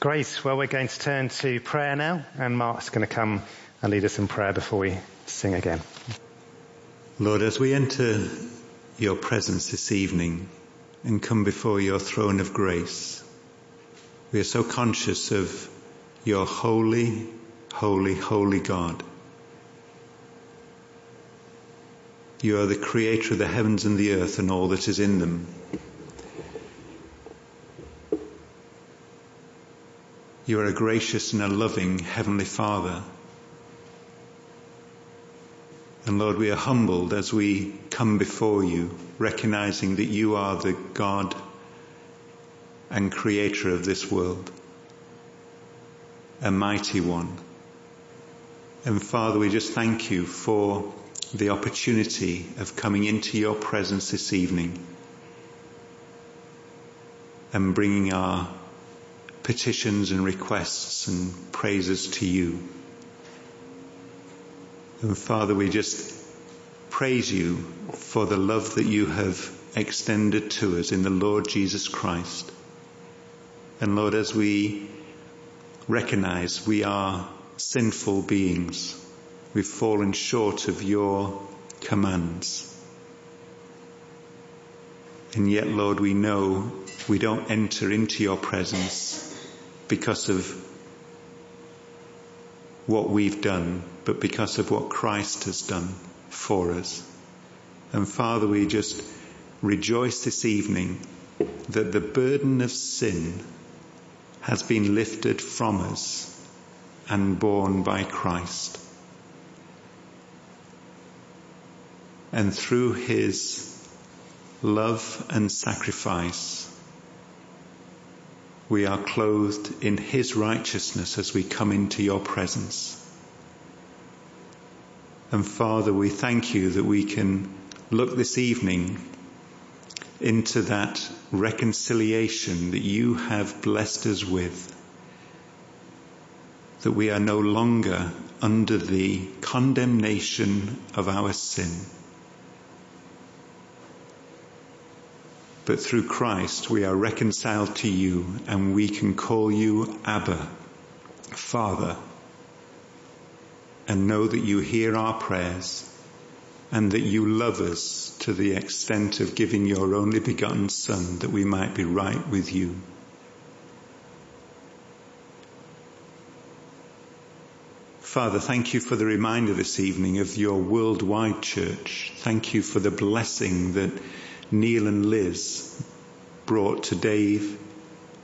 Great. Well, we're going to turn to prayer now, and Mark's going to come and lead us in prayer before we sing again. Lord, as we enter your presence this evening and come before your throne of grace, we are so conscious of your holy, holy, holy God. You are the creator of the heavens and the earth and all that is in them. You are a gracious and a loving Heavenly Father. And Lord, we are humbled as we come before you, recognizing that you are the God and creator of this world, a mighty one. And Father, we just thank you for the opportunity of coming into your presence this evening and bringing our petitions and requests and praises to you. And Father, we just praise you for the love that you have extended to us in the Lord Jesus Christ. And Lord, as we recognize we are sinful beings, we've fallen short of your commands. And yet, Lord, we know we don't enter into your presence because of what we've done, but because of what Christ has done for us. And Father, we just rejoice this evening that the burden of sin has been lifted from us and borne by Christ. And through his love and sacrifice, we are clothed in his righteousness as we come into your presence. And Father, we thank you that we can look this evening into that reconciliation that you have blessed us with. That we are no longer under the condemnation of our sin. But through Christ we are reconciled to you and we can call you Abba, Father, and know that you hear our prayers and that you love us to the extent of giving your only begotten Son that we might be right with you. Father, thank you for the reminder this evening of your worldwide church. Thank you for the blessing that Neil and Liz brought to Dave,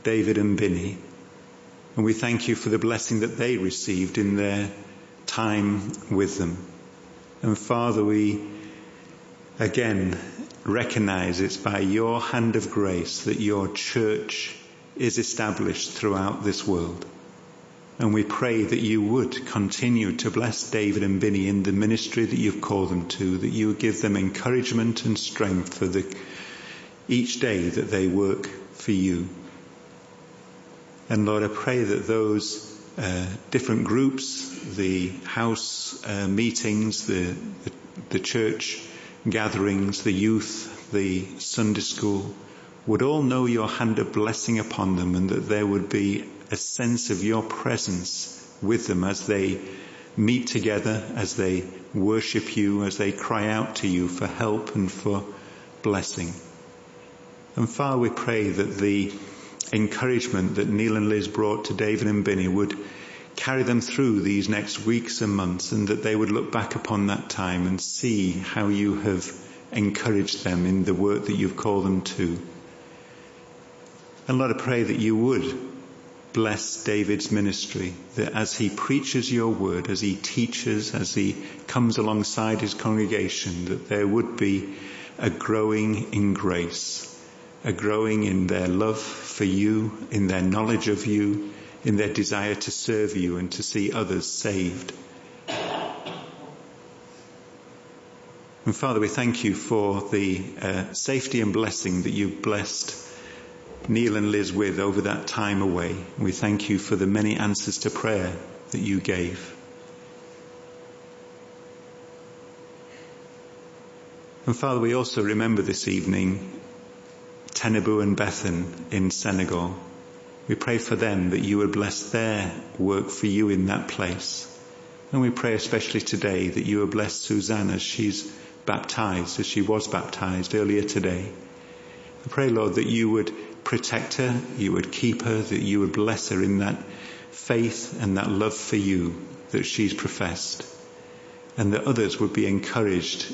David and Binny. And we thank you for the blessing that they received in their time with them. And Father, we again recognize it's by your hand of grace that your church is established throughout this world. And we pray that you would continue to bless David and Binny in the ministry that you've called them to, that you would give them encouragement and strength for the, each day that they work for you. And Lord, I pray that those uh, different groups, the house uh, meetings, the, the, the church gatherings, the youth, the Sunday school, would all know your hand of blessing upon them and that there would be a sense of your presence with them as they meet together, as they worship you, as they cry out to you for help and for blessing. And Father, we pray that the encouragement that Neil and Liz brought to David and Binny would carry them through these next weeks and months and that they would look back upon that time and see how you have encouraged them in the work that you've called them to. And Lord, I pray that you would bless David's ministry, that as he preaches your word, as he teaches, as he comes alongside his congregation, that there would be a growing in grace, a growing in their love for you, in their knowledge of you, in their desire to serve you and to see others saved. And Father, we thank you for the uh, safety and blessing that you've blessed Neil and Liz with over that time away. We thank you for the many answers to prayer that you gave. And Father, we also remember this evening Tenebu and Bethan in Senegal. We pray for them that you would bless their work for you in that place. And we pray especially today that you would bless Suzanne as she's baptized, as she was baptized earlier today. I pray, Lord, that you would protect her, you would keep her, that you would bless her in that faith and that love for you that she's professed. And that others would be encouraged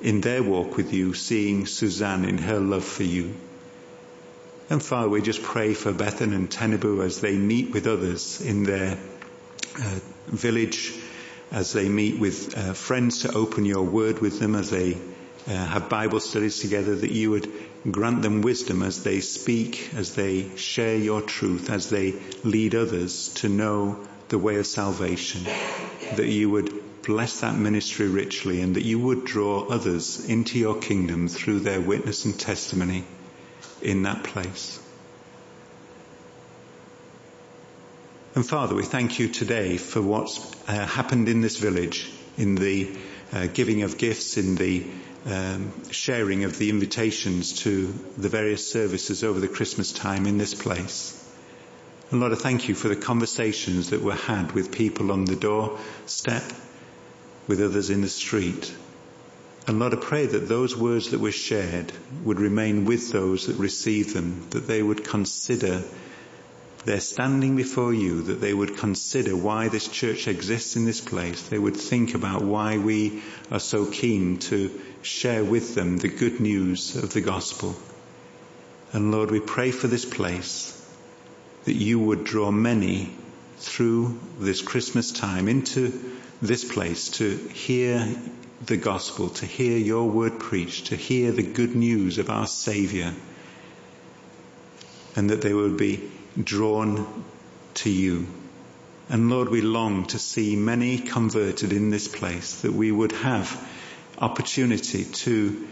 in their walk with you, seeing Suzanne in her love for you. And Father, we just pray for Bethan and Tenebu as they meet with others in their uh, village, as they meet with uh, friends to open your word with them, as they uh, have Bible studies together, that you would grant them wisdom as they speak, as they share your truth, as they lead others to know the way of salvation, that you would bless that ministry richly and that you would draw others into your kingdom through their witness and testimony in that place. And Father, we thank you today for what's uh, happened in this village, in the uh, giving of gifts, in the um, sharing of the invitations to the various services over the Christmas time in this place. And Lord, I thank you for the conversations that were had with people on the doorstep, with others in the street, and Lord, I pray that those words that were shared would remain with those that receive them, that they would consider their standing before you, that they would consider why this church exists in this place. They would think about why we are so keen to share with them the good news of the gospel. And Lord, we pray for this place that you would draw many through this Christmas time into this place to hear the gospel, to hear your word preached, to hear the good news of our Saviour, and that they would be drawn to you. And Lord, we long to see many converted in this place, that we would have opportunity to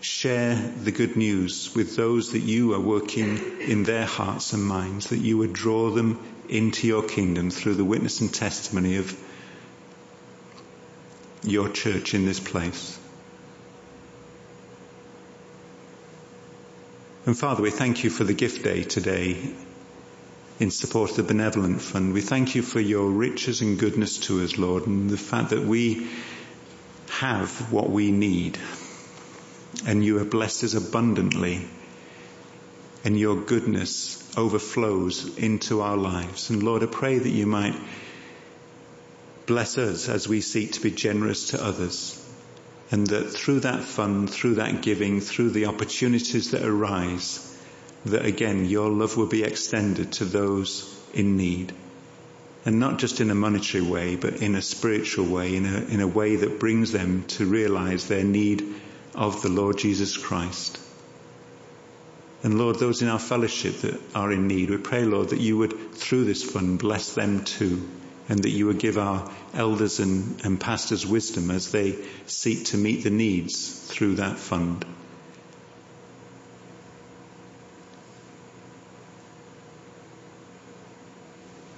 share the good news with those that you are working in their hearts and minds, that you would draw them into your kingdom through the witness and testimony of your church in this place. And Father, we thank you for the gift day today in support of the Benevolent Fund. We thank you for your riches and goodness to us, Lord, and the fact that we have what we need. And you have blessed us abundantly. And your goodness overflows into our lives. And Lord, I pray that you might Bless us as we seek to be generous to others. And that through that fund, through that giving, through the opportunities that arise, that again your love will be extended to those in need. And not just in a monetary way, but in a spiritual way, in a, in a way that brings them to realize their need of the Lord Jesus Christ. And Lord, those in our fellowship that are in need, we pray, Lord, that you would, through this fund, bless them too and that you would give our elders and, and pastors wisdom as they seek to meet the needs through that fund.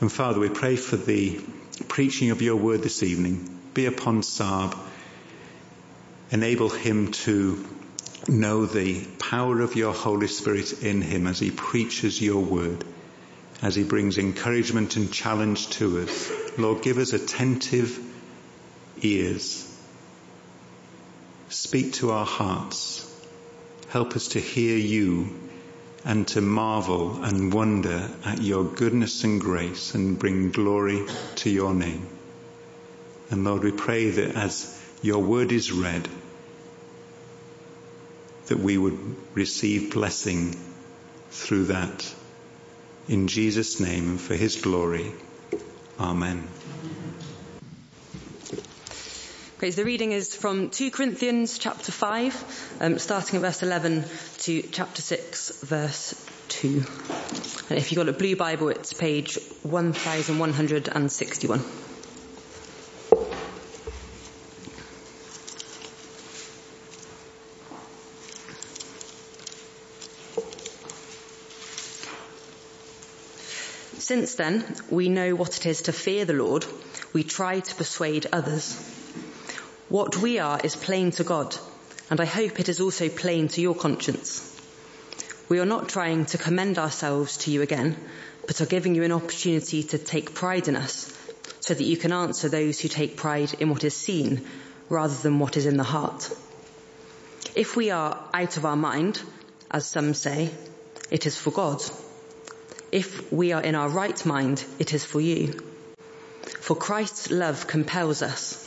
And Father, we pray for the preaching of your word this evening. Be upon Saab. Enable him to know the power of your Holy Spirit in him as he preaches your word as he brings encouragement and challenge to us. Lord, give us attentive ears. Speak to our hearts. Help us to hear you and to marvel and wonder at your goodness and grace and bring glory to your name. And Lord, we pray that as your word is read, that we would receive blessing through that. In Jesus' name, for his glory. Amen. Okay, so the reading is from 2 Corinthians chapter 5, um, starting at verse 11 to chapter 6, verse 2. And if you've got a blue Bible, it's page 1161. Since then, we know what it is to fear the Lord. We try to persuade others. What we are is plain to God, and I hope it is also plain to your conscience. We are not trying to commend ourselves to you again, but are giving you an opportunity to take pride in us so that you can answer those who take pride in what is seen rather than what is in the heart. If we are out of our mind, as some say, it is for God. If we are in our right mind, it is for you. For Christ's love compels us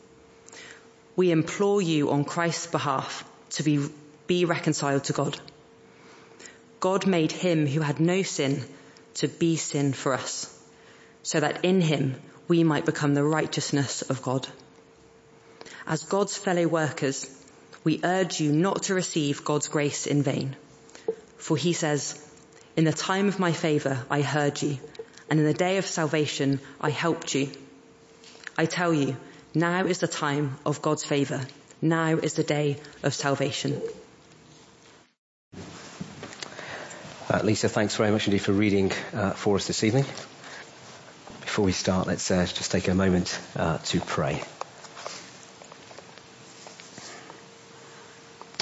We implore you on Christ's behalf to be, be reconciled to God. God made him who had no sin to be sin for us, so that in him we might become the righteousness of God. As God's fellow workers, we urge you not to receive God's grace in vain. For he says, in the time of my favor, I heard you, and in the day of salvation, I helped you. I tell you, now is the time of God's favor. Now is the day of salvation. Uh, Lisa, thanks very much indeed for reading uh, for us this evening. Before we start, let's uh, just take a moment uh, to pray.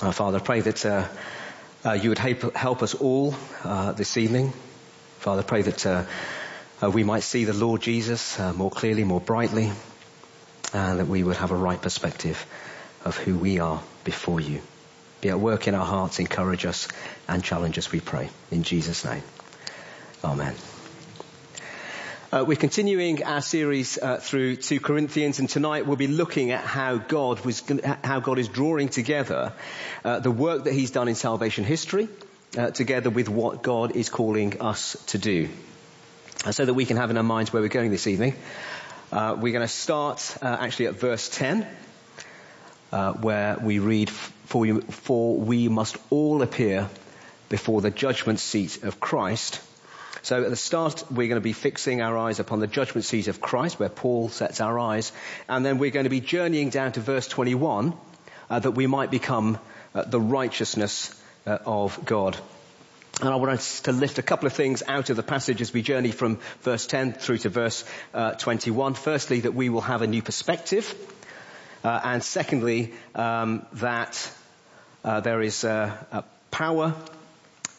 Uh, Father, I pray that uh, you would help, help, us all this evening. Father, I pray that we might see the Lord Jesus more clearly, more brightly, and that we would have a right perspective of who we are before you. Be at work in our hearts, encourage us and challenge us, we pray. In Jesus' name. Amen. Uh, we're continuing our series uh, through 2 Corinthians, and tonight we'll be looking at how God was, how God is drawing together uh, the work that He's done in salvation history, uh, together with what God is calling us to do, so that we can have in our minds where we're going this evening. Uh, we're going to start uh, actually at verse 10, uh, where we read, for we, for we must all appear before the judgment seat of Christ. So at the start, we're going to be fixing our eyes upon the judgment seat of Christ, where Paul sets our eyes, and then we're going to be journeying down to verse 21, uh, that we might become uh, the righteousness uh, of God. And I want us to lift a couple of things out of the passage as we journey from verse 10 through to verse uh, 21. Firstly, that we will have a new perspective. Uh, and secondly, um, that uh, there is a power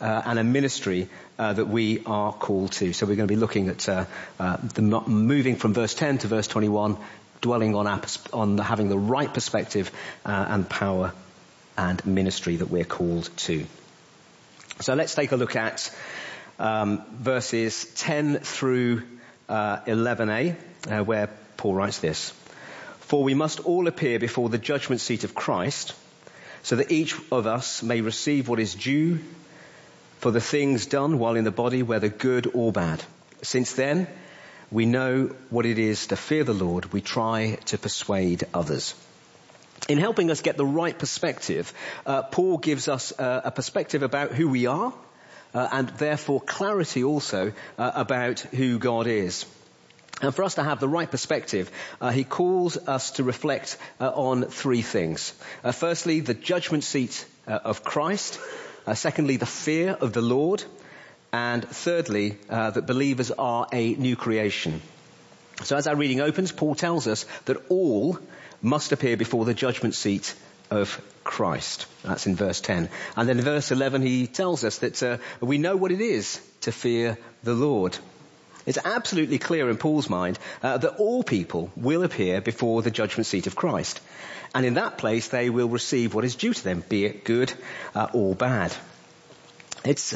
uh, and a ministry uh, that we are called to. So we're going to be looking at uh, the moving from verse 10 to verse 21, dwelling on, our, on having the right perspective and power and ministry that we're called to. So let's take a look at um, verses 10 through uh, 11a, uh, where Paul writes this. For we must all appear before the judgment seat of Christ, so that each of us may receive what is due for the things done while in the body, whether good or bad. Since then, we know what it is to fear the Lord. We try to persuade others. In helping us get the right perspective, uh, Paul gives us uh, a perspective about who we are, uh, and therefore clarity also uh, about who God is. And for us to have the right perspective, uh, he calls us to reflect uh, on three things. firstly, the judgment seat of Christ. secondly, the fear of the Lord. And thirdly, that believers are a new creation. So as our reading opens, Paul tells us that all must appear before the judgment seat of Christ. That's in verse 10. And then in verse 11 he tells us that uh, we know what it is to fear the Lord. It's absolutely clear in Paul's mind uh, that all people will appear before the judgment seat of Christ. And in that place they will receive what is due to them, be it good uh, or bad. It's,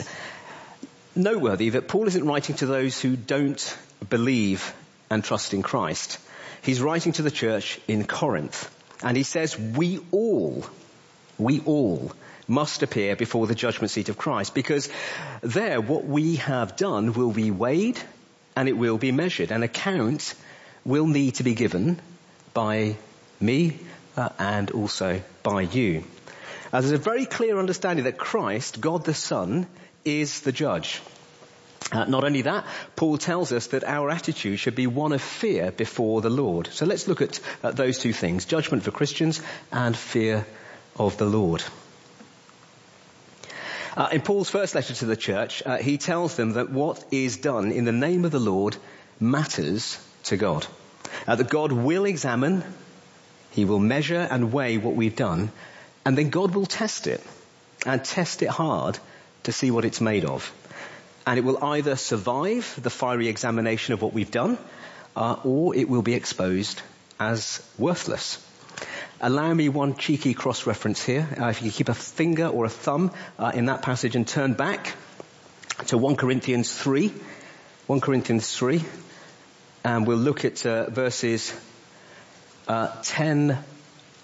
noteworthy that Paul isn't writing to those who don't believe and trust in Christ. He's writing to the church in Corinth and he says, we all, we all must appear before the judgment seat of Christ because there what we have done will be weighed and it will be measured. An account will need to be given by me uh, and also by you. Uh, there's a very clear understanding that Christ, God the Son, is the judge. Uh, not only that, Paul tells us that our attitude should be one of fear before the Lord. So let's look at uh, those two things, judgment for Christians and fear of the Lord. Uh, in Paul's first letter to the church, uh, he tells them that what is done in the name of the Lord matters to God. Uh, that God will examine, He will measure and weigh what we've done, and then God will test it, and test it hard to see what it's made of. And it will either survive the fiery examination of what we've done, uh, or it will be exposed as worthless. Allow me one cheeky cross-reference here. Uh, if you keep a finger or a thumb uh, in that passage and turn back to 1 Corinthians 3, 1 Corinthians 3, and we'll look at uh, verses uh, 10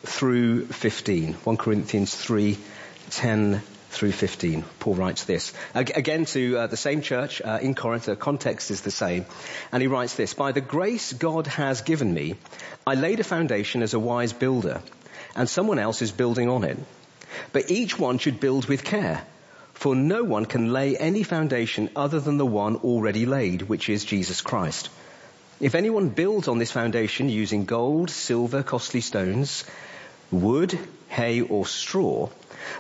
through 15. 1 Corinthians 3, 10 through 15. Paul writes this. Again to uh, the same church uh, in Corinth, the context is the same. And he writes this, By the grace God has given me, I laid a foundation as a wise builder, and someone else is building on it. But each one should build with care, for no one can lay any foundation other than the one already laid, which is Jesus Christ. If anyone builds on this foundation using gold, silver, costly stones, wood, hay, or straw,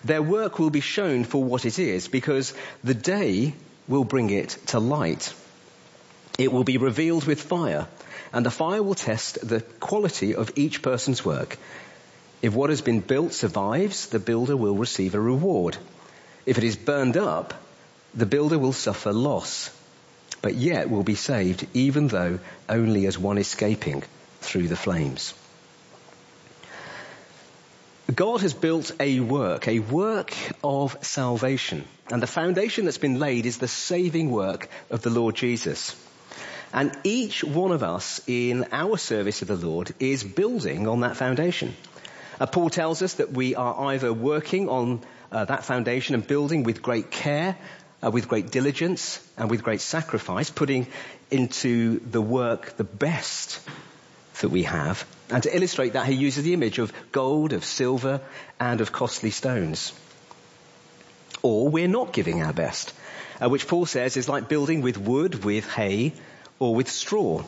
their work will be shown for what it is because the day will bring it to light. It will be revealed with fire and the fire will test the quality of each person's work. If what has been built survives, the builder will receive a reward. If it is burned up, the builder will suffer loss, but yet will be saved even though only as one escaping through the flames. God has built a work, a work of salvation. And the foundation that's been laid is the saving work of the Lord Jesus. And each one of us in our service of the Lord is building on that foundation. Uh, Paul tells us that we are either working on uh, that foundation and building with great care, uh, with great diligence, and with great sacrifice, putting into the work the best that we have. And to illustrate that, he uses the image of gold, of silver, and of costly stones. Or we're not giving our best, uh, which Paul says is like building with wood, with hay, or with straw.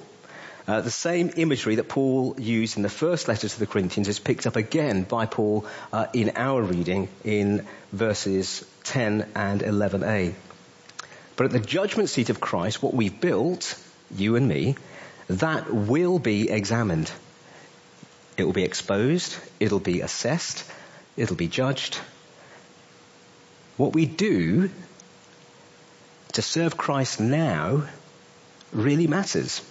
Uh, the same imagery that Paul used in the first letter to the Corinthians is picked up again by Paul uh, in our reading in verses 10 and 11a. But at the judgment seat of Christ, what we've built, you and me, that will be examined. It will be exposed. It'll be assessed. It'll be judged. What we do to serve Christ now really matters.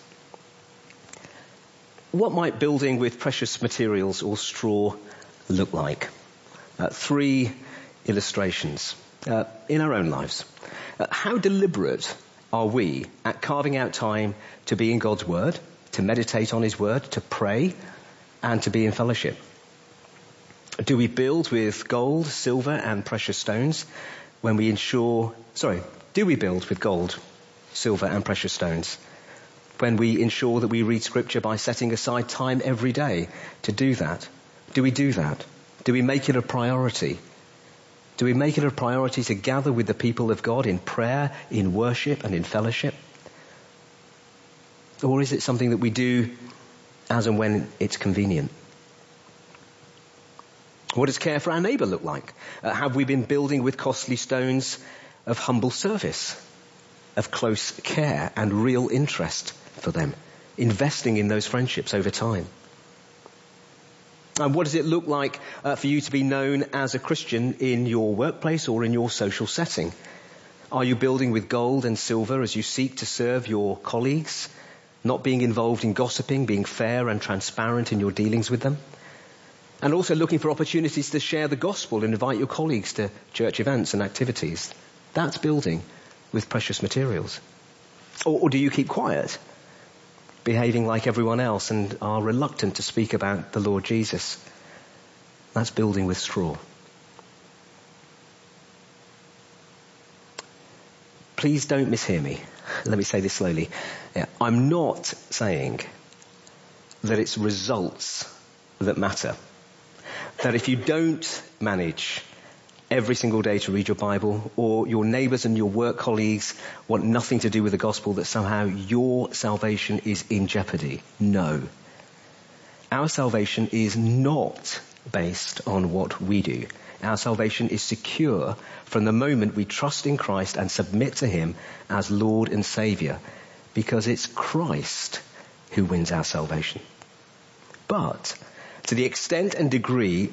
What might building with precious materials or straw look like? Uh, three illustrations uh, in our own lives. Uh, how deliberate are we at carving out time to be in God's Word, to meditate on His Word, to pray, and to be in fellowship? Do we build with gold, silver, and precious stones when we ensure, sorry, do we build with gold, silver, and precious stones when we ensure that we read scripture by setting aside time every day to do that? Do we do that? Do we make it a priority? Do we make it a priority to gather with the people of God in prayer, in worship, and in fellowship? Or is it something that we do as and when it's convenient? What does care for our neighbour look like? Uh, have we been building with costly stones of humble service, of close care and real interest for them, investing in those friendships over time? And what does it look like uh, for you to be known as a Christian in your workplace or in your social setting? Are you building with gold and silver as you seek to serve your colleagues? Not being involved in gossiping, being fair and transparent in your dealings with them? And also looking for opportunities to share the gospel and invite your colleagues to church events and activities. That's building with precious materials? Or, or do you keep quiet, behaving like everyone else and are reluctant to speak about the Lord Jesus? That's building with straw. Please don't mishear me. Let me say this slowly. Yeah, I'm not saying that it's results that matter. That if you don't manage every single day to read your Bible, or your neighbours and your work colleagues want nothing to do with the gospel, that somehow your salvation is in jeopardy. No. Our salvation is not based on what we do. Our salvation is secure from the moment we trust in Christ and submit to Him as Lord and Saviour, because it's Christ who wins our salvation. But to the extent and degree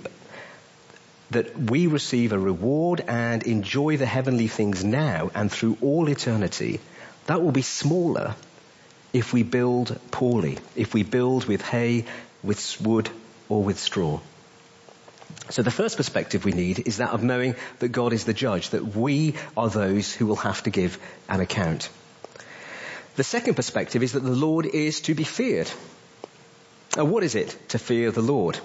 that we receive a reward and enjoy the heavenly things now and through all eternity, that will be smaller if we build poorly, if we build with hay, with wood, or with straw. So the first perspective we need is that of knowing that God is the judge, that we are those who will have to give an account. The second perspective is that the Lord is to be feared. Now what is it to fear the Lord?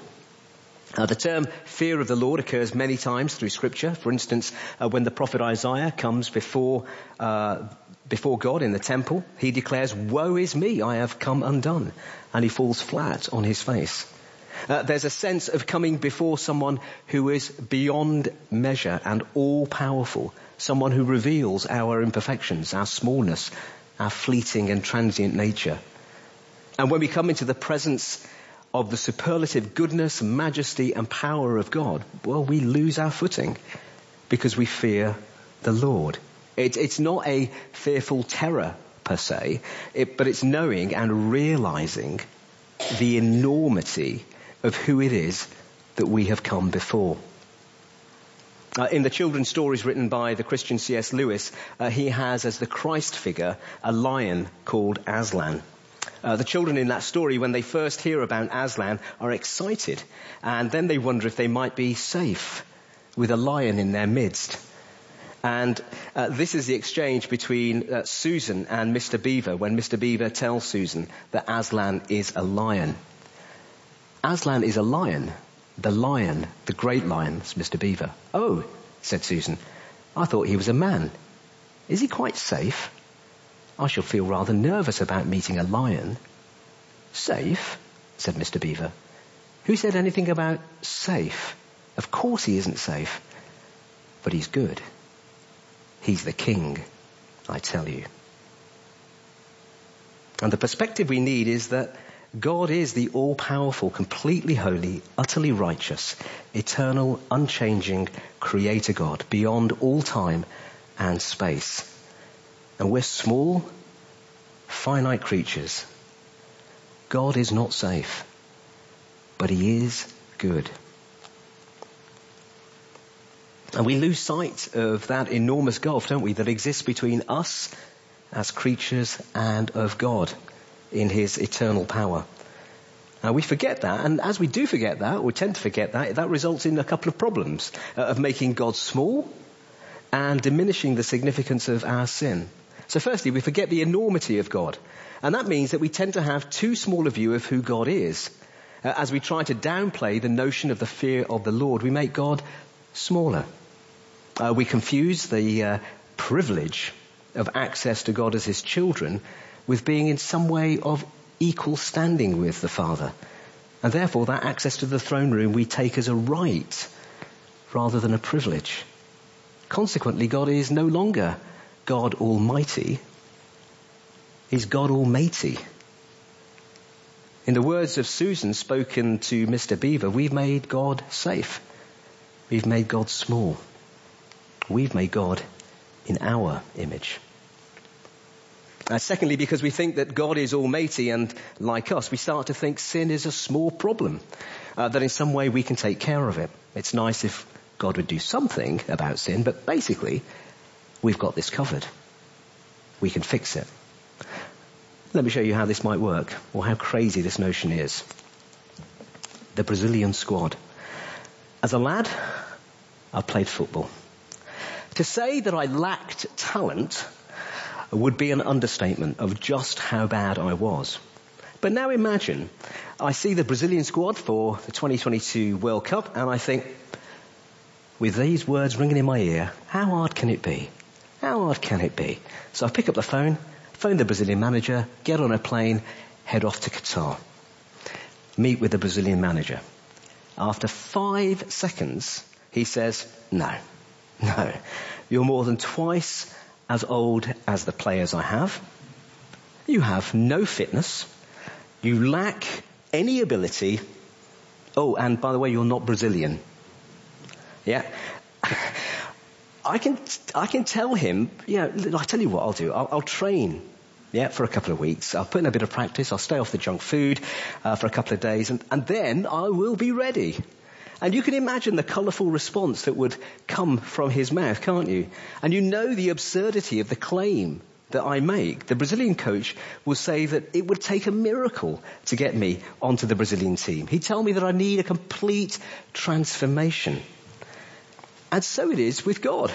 Uh, the term fear of the Lord occurs many times through scripture. For instance, uh, when the prophet Isaiah comes before, uh, before God in the temple, he declares, woe is me, I have come undone. And he falls flat on his face. Uh, there's a sense of coming before someone who is beyond measure and all powerful. Someone who reveals our imperfections, our smallness, our fleeting and transient nature. And when we come into the presence of the superlative goodness, majesty and power of God, well, we lose our footing because we fear the Lord. It, it's not a fearful terror per se, it, but it's knowing and realizing the enormity of who it is that we have come before. Uh, in the children's stories written by the Christian C.S. Lewis, uh, he has as the Christ figure a lion called Aslan. Uh, the children in that story, when they first hear about Aslan, are excited, and then they wonder if they might be safe with a lion in their midst. And uh, this is the exchange between uh, Susan and Mr. Beaver when Mr. Beaver tells Susan that Aslan is a lion. Aslan is a lion. The lion, the great lion, Mr. Beaver. Oh, said Susan, I thought he was a man. Is he quite safe? I shall feel rather nervous about meeting a lion. Safe? said Mr. Beaver. Who said anything about safe? Of course he isn't safe. But he's good. He's the king, I tell you. And the perspective we need is that God is the all-powerful, completely holy, utterly righteous, eternal, unchanging creator God beyond all time and space. And we're small, finite creatures. God is not safe, but He is good. And we lose sight of that enormous gulf, don't we, that exists between us as creatures and of God in His eternal power. Now we forget that, and as we do forget that, we tend to forget that, that results in a couple of problems uh, of making God small and diminishing the significance of our sin. So firstly, we forget the enormity of God. And that means that we tend to have too small a view of who God is. Uh, as we try to downplay the notion of the fear of the Lord, we make God smaller. Uh, we confuse the uh, privilege of access to God as his children with being in some way of equal standing with the Father. And therefore that access to the throne room we take as a right rather than a privilege. Consequently, God is no longer God Almighty is God Almighty. In the words of Susan spoken to Mr. Beaver, we've made God safe. We've made God small. We've made God in our image. Uh, secondly, because we think that God is almighty and like us, we start to think sin is a small problem, uh, that in some way we can take care of it. It's nice if God would do something about sin, but basically we've got this covered. We can fix it. Let me show you how this might work, or how crazy this notion is. The Brazilian squad. As a lad, I played football. To say that I lacked talent would be an understatement of just how bad I was. But now imagine, I see the Brazilian squad for the 2022 World Cup and I think, with these words ringing in my ear, how hard can it be? How hard can it be? So I pick up the phone, phone the Brazilian manager, get on a plane, head off to Qatar. Meet with the Brazilian manager. After five seconds, he says, no, no, you're more than twice as old as the players I have. You have no fitness. You lack any ability. Oh, and by the way, you're not Brazilian. Yeah. I can, I can tell him, yeah, I tell you what I'll do. I'll, I'll, train, yeah, for a couple of weeks. I'll put in a bit of practice. I'll stay off the junk food uh, for a couple of days and, and then I will be ready. And you can imagine the colourful response that would come from his mouth, can't you? And you know the absurdity of the claim that I make. The Brazilian coach will say that it would take a miracle to get me onto the Brazilian team. He'd tell me that I need a complete transformation. And so it is with God.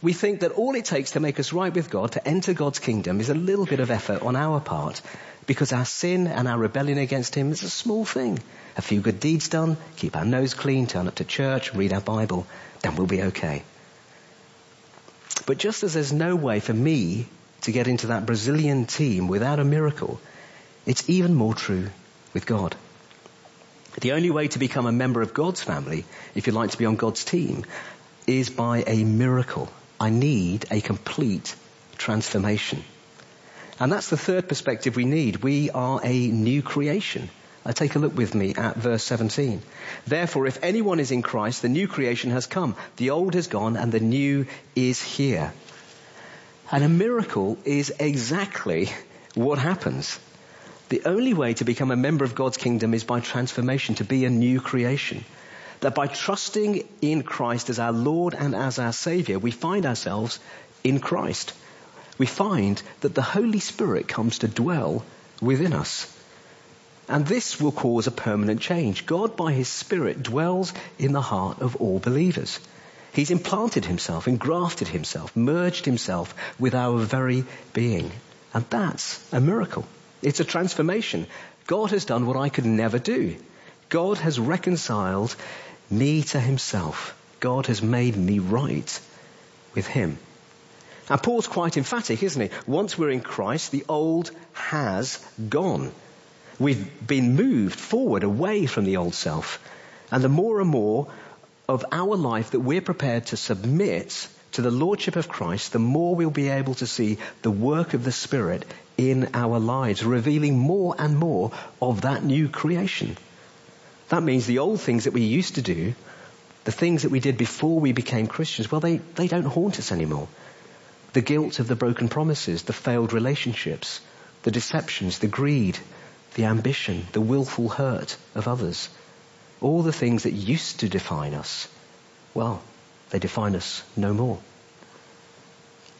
We think that all it takes to make us right with God, to enter God's kingdom, is a little bit of effort on our part because our sin and our rebellion against Him is a small thing. A few good deeds done, keep our nose clean, turn up to church, read our Bible, then we'll be okay. But just as there's no way for me to get into that Brazilian team without a miracle, it's even more true with God. The only way to become a member of God's family, if you'd like to be on God's team, is by a miracle. I need a complete transformation. And that's the third perspective we need. We are a new creation. Take a look with me at verse 17. Therefore, if anyone is in Christ, the new creation has come. The old has gone and the new is here. And a miracle is exactly what happens. The only way to become a member of God's kingdom is by transformation, to be a new creation. That by trusting in Christ as our Lord and as our Savior, we find ourselves in Christ. We find that the Holy Spirit comes to dwell within us. And this will cause a permanent change. God, by His Spirit, dwells in the heart of all believers. He's implanted Himself, engrafted Himself, merged Himself with our very being. And that's a miracle. It's a transformation. God has done what I could never do. God has reconciled me to himself. God has made me right with him. Now Paul's quite emphatic, isn't he? Once we're in Christ, the old has gone. We've been moved forward away from the old self. And the more and more of our life that we're prepared to submit to the Lordship of Christ, the more we'll be able to see the work of the Spirit in our lives, revealing more and more of that new creation. That means the old things that we used to do, the things that we did before we became Christians, well, they, they don't haunt us anymore. The guilt of the broken promises, the failed relationships, the deceptions, the greed, the ambition, the willful hurt of others. All the things that used to define us, well, they define us no more.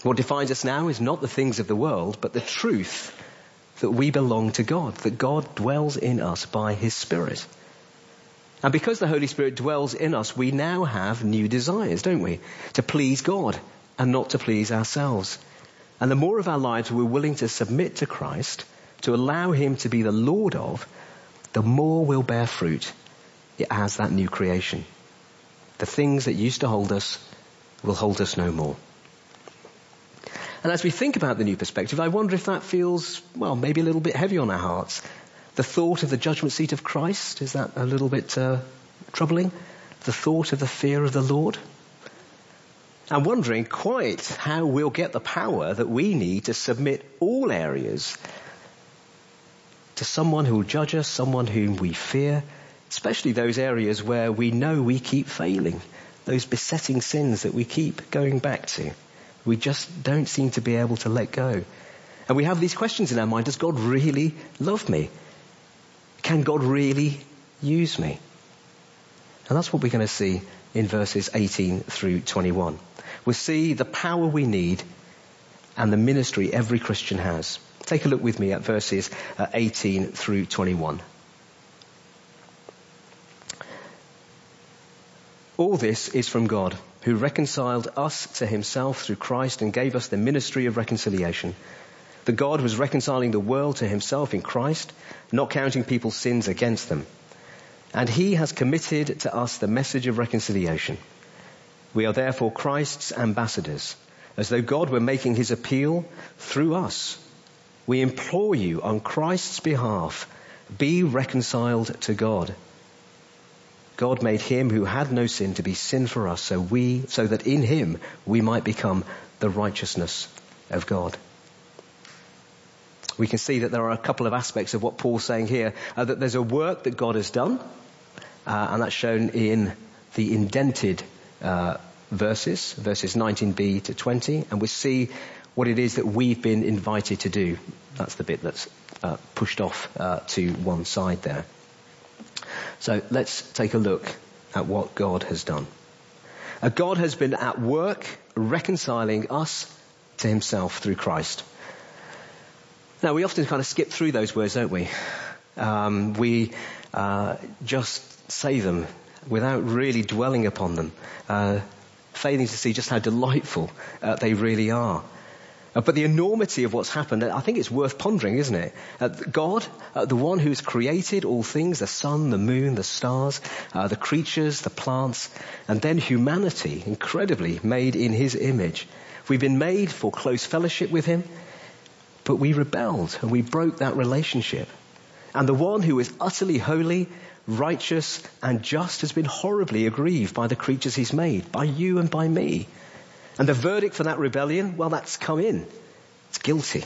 What defines us now is not the things of the world, but the truth that we belong to God, that God dwells in us by His Spirit. And because the Holy Spirit dwells in us, we now have new desires, don't we? To please God and not to please ourselves. And the more of our lives we're willing to submit to Christ, to allow Him to be the Lord of, the more we'll bear fruit as that new creation. The things that used to hold us will hold us no more. And as we think about the new perspective, I wonder if that feels, well, maybe a little bit heavy on our hearts. The thought of the judgment seat of Christ, is that a little bit uh, troubling? The thought of the fear of the Lord? I'm wondering quite how we'll get the power that we need to submit all areas to someone who will judge us, someone whom we fear, especially those areas where we know we keep failing, those besetting sins that we keep going back to. We just don't seem to be able to let go. And we have these questions in our mind. Does God really love me? Can God really use me? And that's what we're going to see in verses 18 through 21. We'll see the power we need and the ministry every Christian has. Take a look with me at verses uh, 18 through 21. All this is from God who reconciled us to himself through Christ and gave us the ministry of reconciliation. The God was reconciling the world to himself in Christ, not counting people's sins against them. And he has committed to us the message of reconciliation. We are therefore Christ's ambassadors, as though God were making his appeal through us. We implore you on Christ's behalf, be reconciled to God. God made him who had no sin to be sin for us so we, so that in him we might become the righteousness of God. We can see that there are a couple of aspects of what Paul's saying here. Uh, that there's a work that God has done, uh, and that's shown in the indented uh, verses, verses 19b to 20, and we see what it is that we've been invited to do. That's the bit that's uh, pushed off uh, to one side there. So let's take a look at what God has done. God has been at work reconciling us to himself through Christ. Now we often kind of skip through those words, don't we? Um, we uh, just say them without really dwelling upon them, uh, failing to see just how delightful uh, they really are. Uh, but the enormity of what's happened, I think it's worth pondering, isn't it? Uh, God, uh, the one who's created all things, the sun, the moon, the stars, uh, the creatures, the plants, and then humanity, incredibly made in his image. We've been made for close fellowship with him, but we rebelled and we broke that relationship. And the one who is utterly holy, righteous, and just has been horribly aggrieved by the creatures he's made, by you and by me. And the verdict for that rebellion, well, that's come in. It's guilty.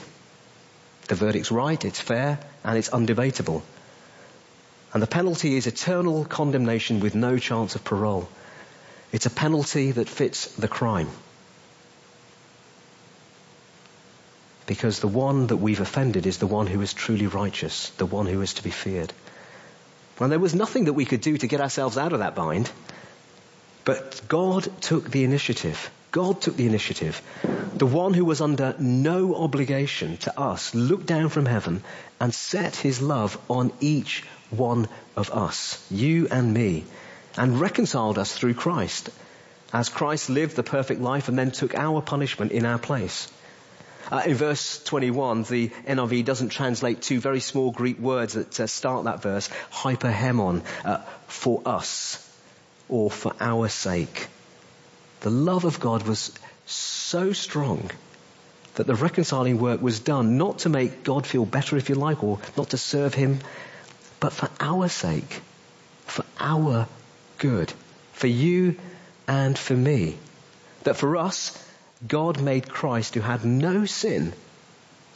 The verdict's right, it's fair, and it's undebatable. And the penalty is eternal condemnation with no chance of parole. It's a penalty that fits the crime. Because the one that we've offended is the one who is truly righteous, the one who is to be feared. Well, there was nothing that we could do to get ourselves out of that bind, but God took the initiative. God took the initiative. The one who was under no obligation to us looked down from heaven and set his love on each one of us, you and me, and reconciled us through Christ, as Christ lived the perfect life and then took our punishment in our place. Uh, in verse 21, the NIV doesn't translate two very small Greek words that uh, start that verse, hyperhemon, uh, for us, or for our sake. The love of God was so strong that the reconciling work was done not to make God feel better, if you like, or not to serve Him, but for our sake, for our good, for you and for me. That for us, God made Christ who had no sin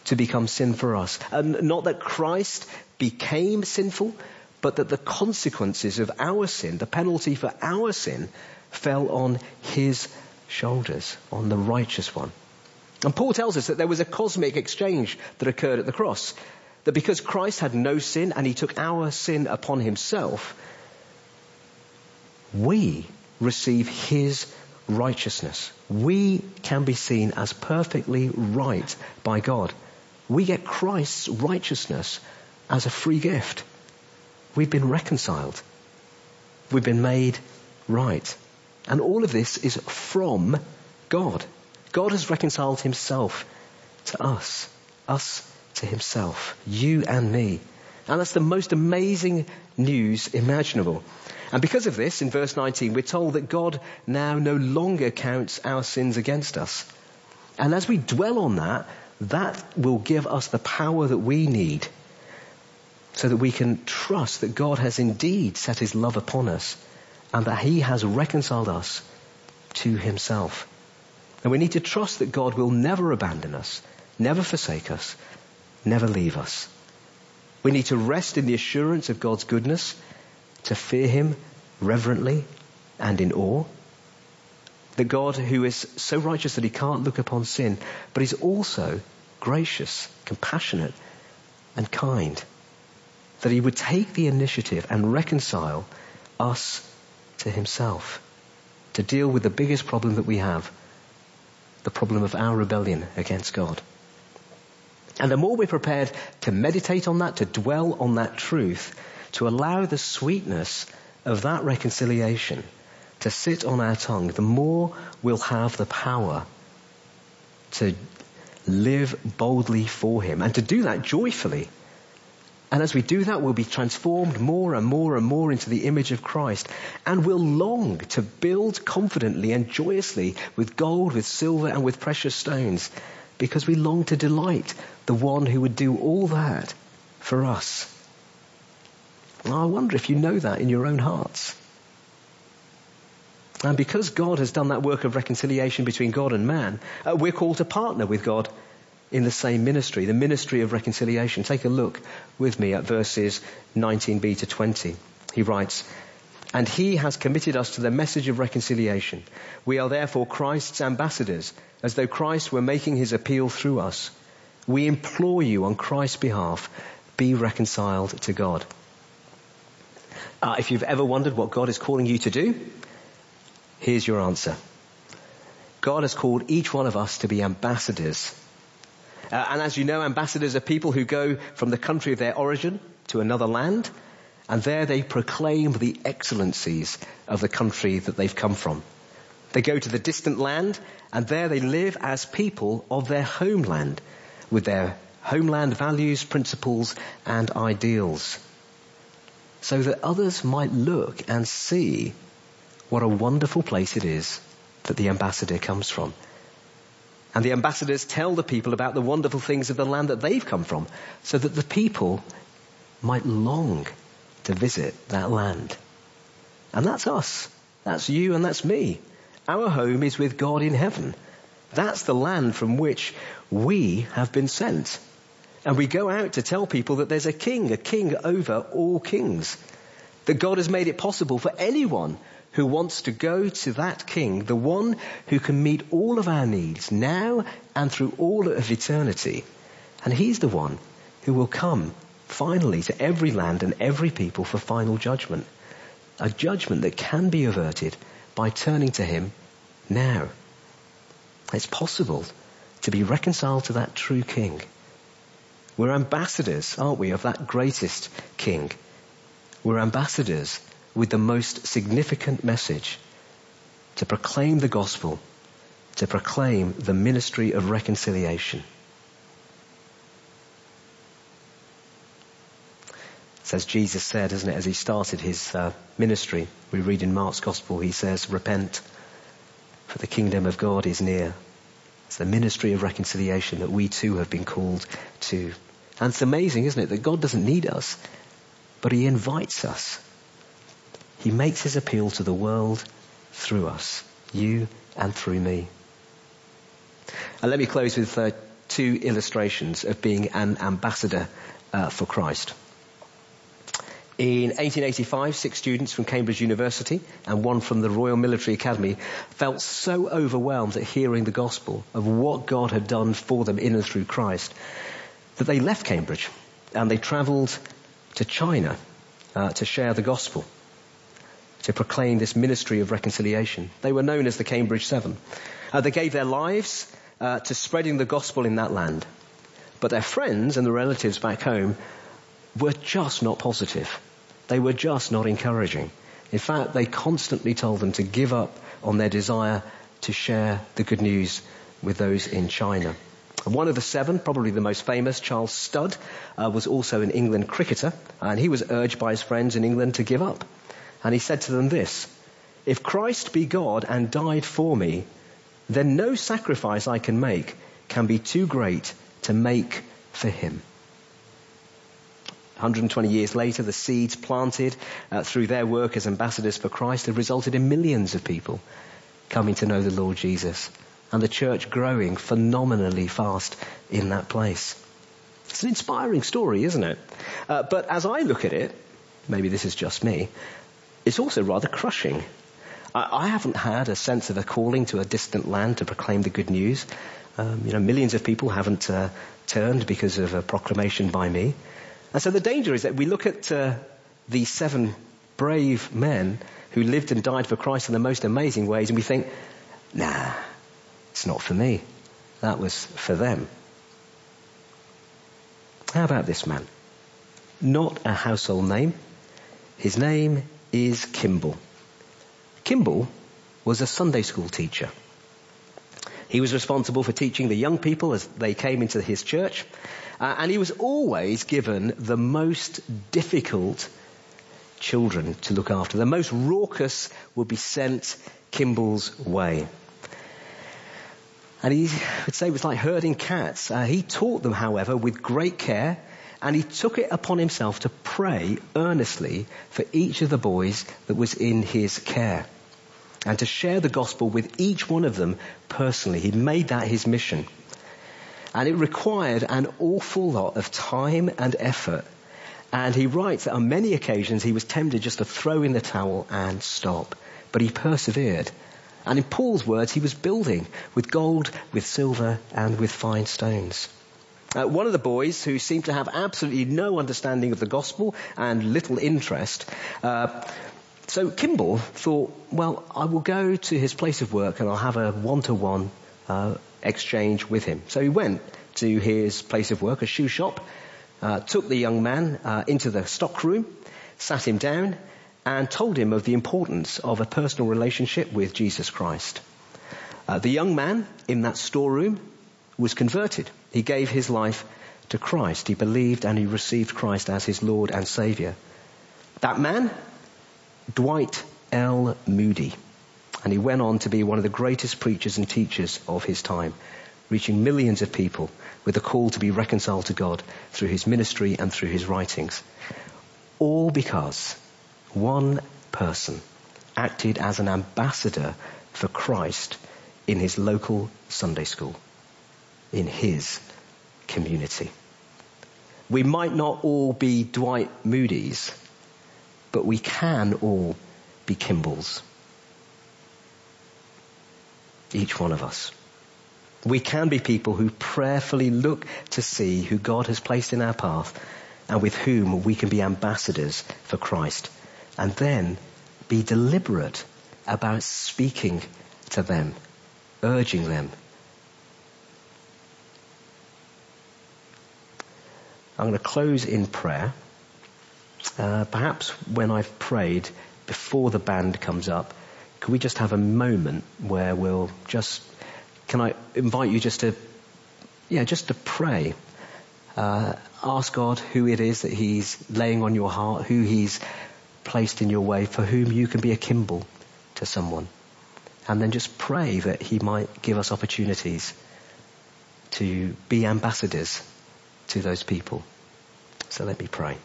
to become sin for us. And not that Christ became sinful, but that the consequences of our sin, the penalty for our sin, fell on his shoulders, on the righteous one. And Paul tells us that there was a cosmic exchange that occurred at the cross. That because Christ had no sin and he took our sin upon himself, we receive his righteousness. We can be seen as perfectly right by God. We get Christ's righteousness as a free gift. We've been reconciled. We've been made right. And all of this is from God. God has reconciled himself to us, us to himself, you and me. And that's the most amazing news imaginable. And because of this, in verse 19, we're told that God now no longer counts our sins against us. And as we dwell on that, that will give us the power that we need so that we can trust that God has indeed set his love upon us and that he has reconciled us to himself. And we need to trust that God will never abandon us, never forsake us, never leave us. We need to rest in the assurance of God's goodness, to fear him reverently and in awe. The God who is so righteous that he can't look upon sin, but is also gracious, compassionate, and kind. That he would take the initiative and reconcile us to himself to deal with the biggest problem that we have, the problem of our rebellion against God. And the more we're prepared to meditate on that, to dwell on that truth, to allow the sweetness of that reconciliation, to sit on our tongue, the more we'll have the power to live boldly for Him and to do that joyfully. And as we do that, we'll be transformed more and more and more into the image of Christ. And we'll long to build confidently and joyously with gold, with silver, and with precious stones because we long to delight the one who would do all that for us. I wonder if you know that in your own hearts. And because God has done that work of reconciliation between God and man, uh, we're called to partner with God in the same ministry, the ministry of reconciliation. Take a look with me at verses 19b to 20. He writes, And he has committed us to the message of reconciliation. We are therefore Christ's ambassadors, as though Christ were making his appeal through us. We implore you on Christ's behalf, be reconciled to God. Uh, if you've ever wondered what God is calling you to do, Here's your answer. God has called each one of us to be ambassadors. Uh, and as you know, ambassadors are people who go from the country of their origin to another land, and there they proclaim the excellencies of the country that they've come from. They go to the distant land, and there they live as people of their homeland, with their homeland values, principles, and ideals. So that others might look and see what a wonderful place it is that the ambassador comes from. And the ambassadors tell the people about the wonderful things of the land that they've come from so that the people might long to visit that land. And that's us. That's you and that's me. Our home is with God in heaven. That's the land from which we have been sent. And we go out to tell people that there's a king, a king over all kings. That God has made it possible for anyone who wants to go to that king, the one who can meet all of our needs now and through all of eternity. And he's the one who will come finally to every land and every people for final judgment. A judgment that can be averted by turning to him now. It's possible to be reconciled to that true king. We're ambassadors, aren't we, of that greatest king. We're ambassadors with the most significant message to proclaim the gospel, to proclaim the ministry of reconciliation. It's as Jesus said, isn't it, as he started his uh, ministry. We read in Mark's gospel, he says, repent, for the kingdom of God is near. It's the ministry of reconciliation that we too have been called to. And it's amazing, isn't it, that God doesn't need us, but he invites us he makes his appeal to the world through us, you and through me. And let me close with uh, two illustrations of being an ambassador uh, for Christ. In 1885, six students from Cambridge University and one from the Royal Military Academy felt so overwhelmed at hearing the gospel of what God had done for them in and through Christ that they left Cambridge and they travelled to China uh, to share the gospel to proclaim this ministry of reconciliation. They were known as the Cambridge Seven. Uh, they gave their lives uh, to spreading the gospel in that land. But their friends and the relatives back home were just not positive. They were just not encouraging. In fact, they constantly told them to give up on their desire to share the good news with those in China. One of the seven, probably the most famous, Charles Studd, uh, was also an England cricketer, and he was urged by his friends in England to give up. And he said to them this, If Christ be God and died for me, then no sacrifice I can make can be too great to make for him. 120 years later, the seeds planted uh, through their work as ambassadors for Christ have resulted in millions of people coming to know the Lord Jesus and the church growing phenomenally fast in that place. It's an inspiring story, isn't it? Uh, but as I look at it, maybe this is just me, it's also rather crushing. I, I haven't had a sense of a calling to a distant land to proclaim the good news. Um, you know, millions of people haven't uh, turned because of a proclamation by me. And so the danger is that we look at uh, these seven brave men who lived and died for Christ in the most amazing ways and we think, nah, it's not for me. That was for them. How about this man? Not a household name. His name is Kimball. Kimball was a Sunday school teacher. He was responsible for teaching the young people as they came into his church, uh, and he was always given the most difficult children to look after. The most raucous would be sent Kimball's way. And he would say it was like herding cats. Uh, he taught them, however, with great care, and he took it upon himself to pray earnestly for each of the boys that was in his care and to share the gospel with each one of them personally. He made that his mission. And it required an awful lot of time and effort. And he writes that on many occasions he was tempted just to throw in the towel and stop. But he persevered. And in Paul's words, he was building with gold, with silver, and with fine stones. Uh, one of the boys who seemed to have absolutely no understanding of the gospel and little interest, uh, so Kimball thought, well, I will go to his place of work and I'll have a one-to-one uh, exchange with him. So he went to his place of work, a shoe shop, uh, took the young man uh, into the stock room, sat him down, and told him of the importance of a personal relationship with Jesus Christ. Uh, the young man in that storeroom was converted. He gave his life to Christ. He believed and he received Christ as his Lord and Savior. That man, Dwight L. Moody, and he went on to be one of the greatest preachers and teachers of his time, reaching millions of people with a call to be reconciled to God through his ministry and through his writings. All because one person acted as an ambassador for Christ in his local Sunday school, in his community. We might not all be Dwight Moody's, but we can all be Kimballs. Each one of us. We can be people who prayerfully look to see who God has placed in our path and with whom we can be ambassadors for Christ and then be deliberate about speaking to them, urging them. I'm going to close in prayer. Uh, perhaps when I've prayed, before the band comes up, could we just have a moment where we'll just, can I invite you just to, yeah, just to pray. Uh, ask God who it is that He's laying on your heart, who He's placed in your way for whom you can be a Kimball to someone. And then just pray that He might give us opportunities to be ambassadors to those people. So let me pray.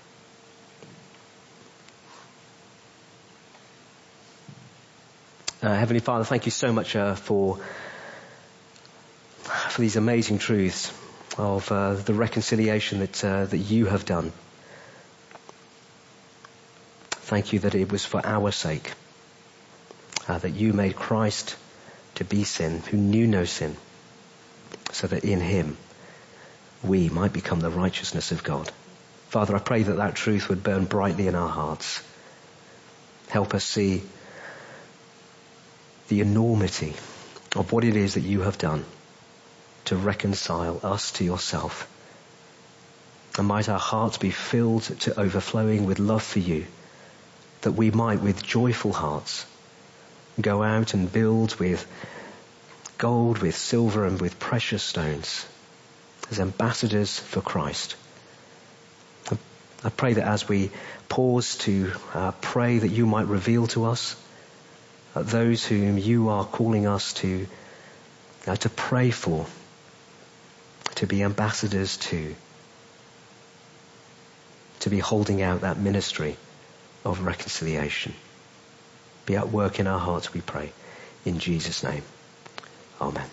Uh, Heavenly Father, thank you so much uh, for for these amazing truths of uh, the reconciliation that uh, that you have done Thank you that it was for our sake uh, that you made Christ to be sin, who knew no sin, so that in him we might become the righteousness of God. Father, I pray that that truth would burn brightly in our hearts. Help us see the enormity of what it is that you have done to reconcile us to yourself. And might our hearts be filled to overflowing with love for you that we might with joyful hearts go out and build with gold, with silver and with precious stones as ambassadors for Christ. I pray that as we pause to uh, pray that you might reveal to us uh, those whom you are calling us to uh, to pray for, to be ambassadors to, to be holding out that ministry of reconciliation. Be at work in our hearts, we pray. In Jesus' name. Amen.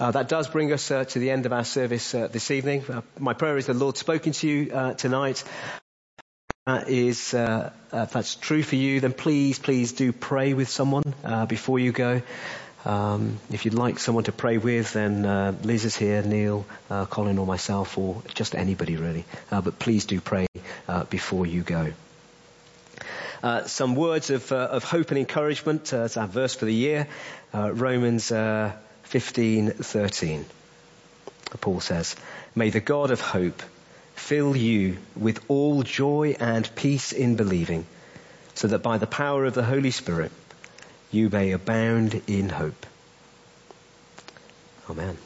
Uh, that does bring us uh, to the end of our service uh, this evening. Uh, my prayer is the Lord spoken to you uh, tonight. That is, uh, if that's true for you, then please, please do pray with someone before you go. Um, if you'd like someone to pray with, then uh, Liz is here, Neil, uh, Colin, or myself, or just anybody really. Uh, but please do pray uh, before you go. Uh, some words of, uh, of, hope and encouragement. it's our verse for the year, Romans 15:13. Paul says, "May the God of hope fill you with all joy and peace in believing, so that by the power of the Holy Spirit you may abound in hope. Amen.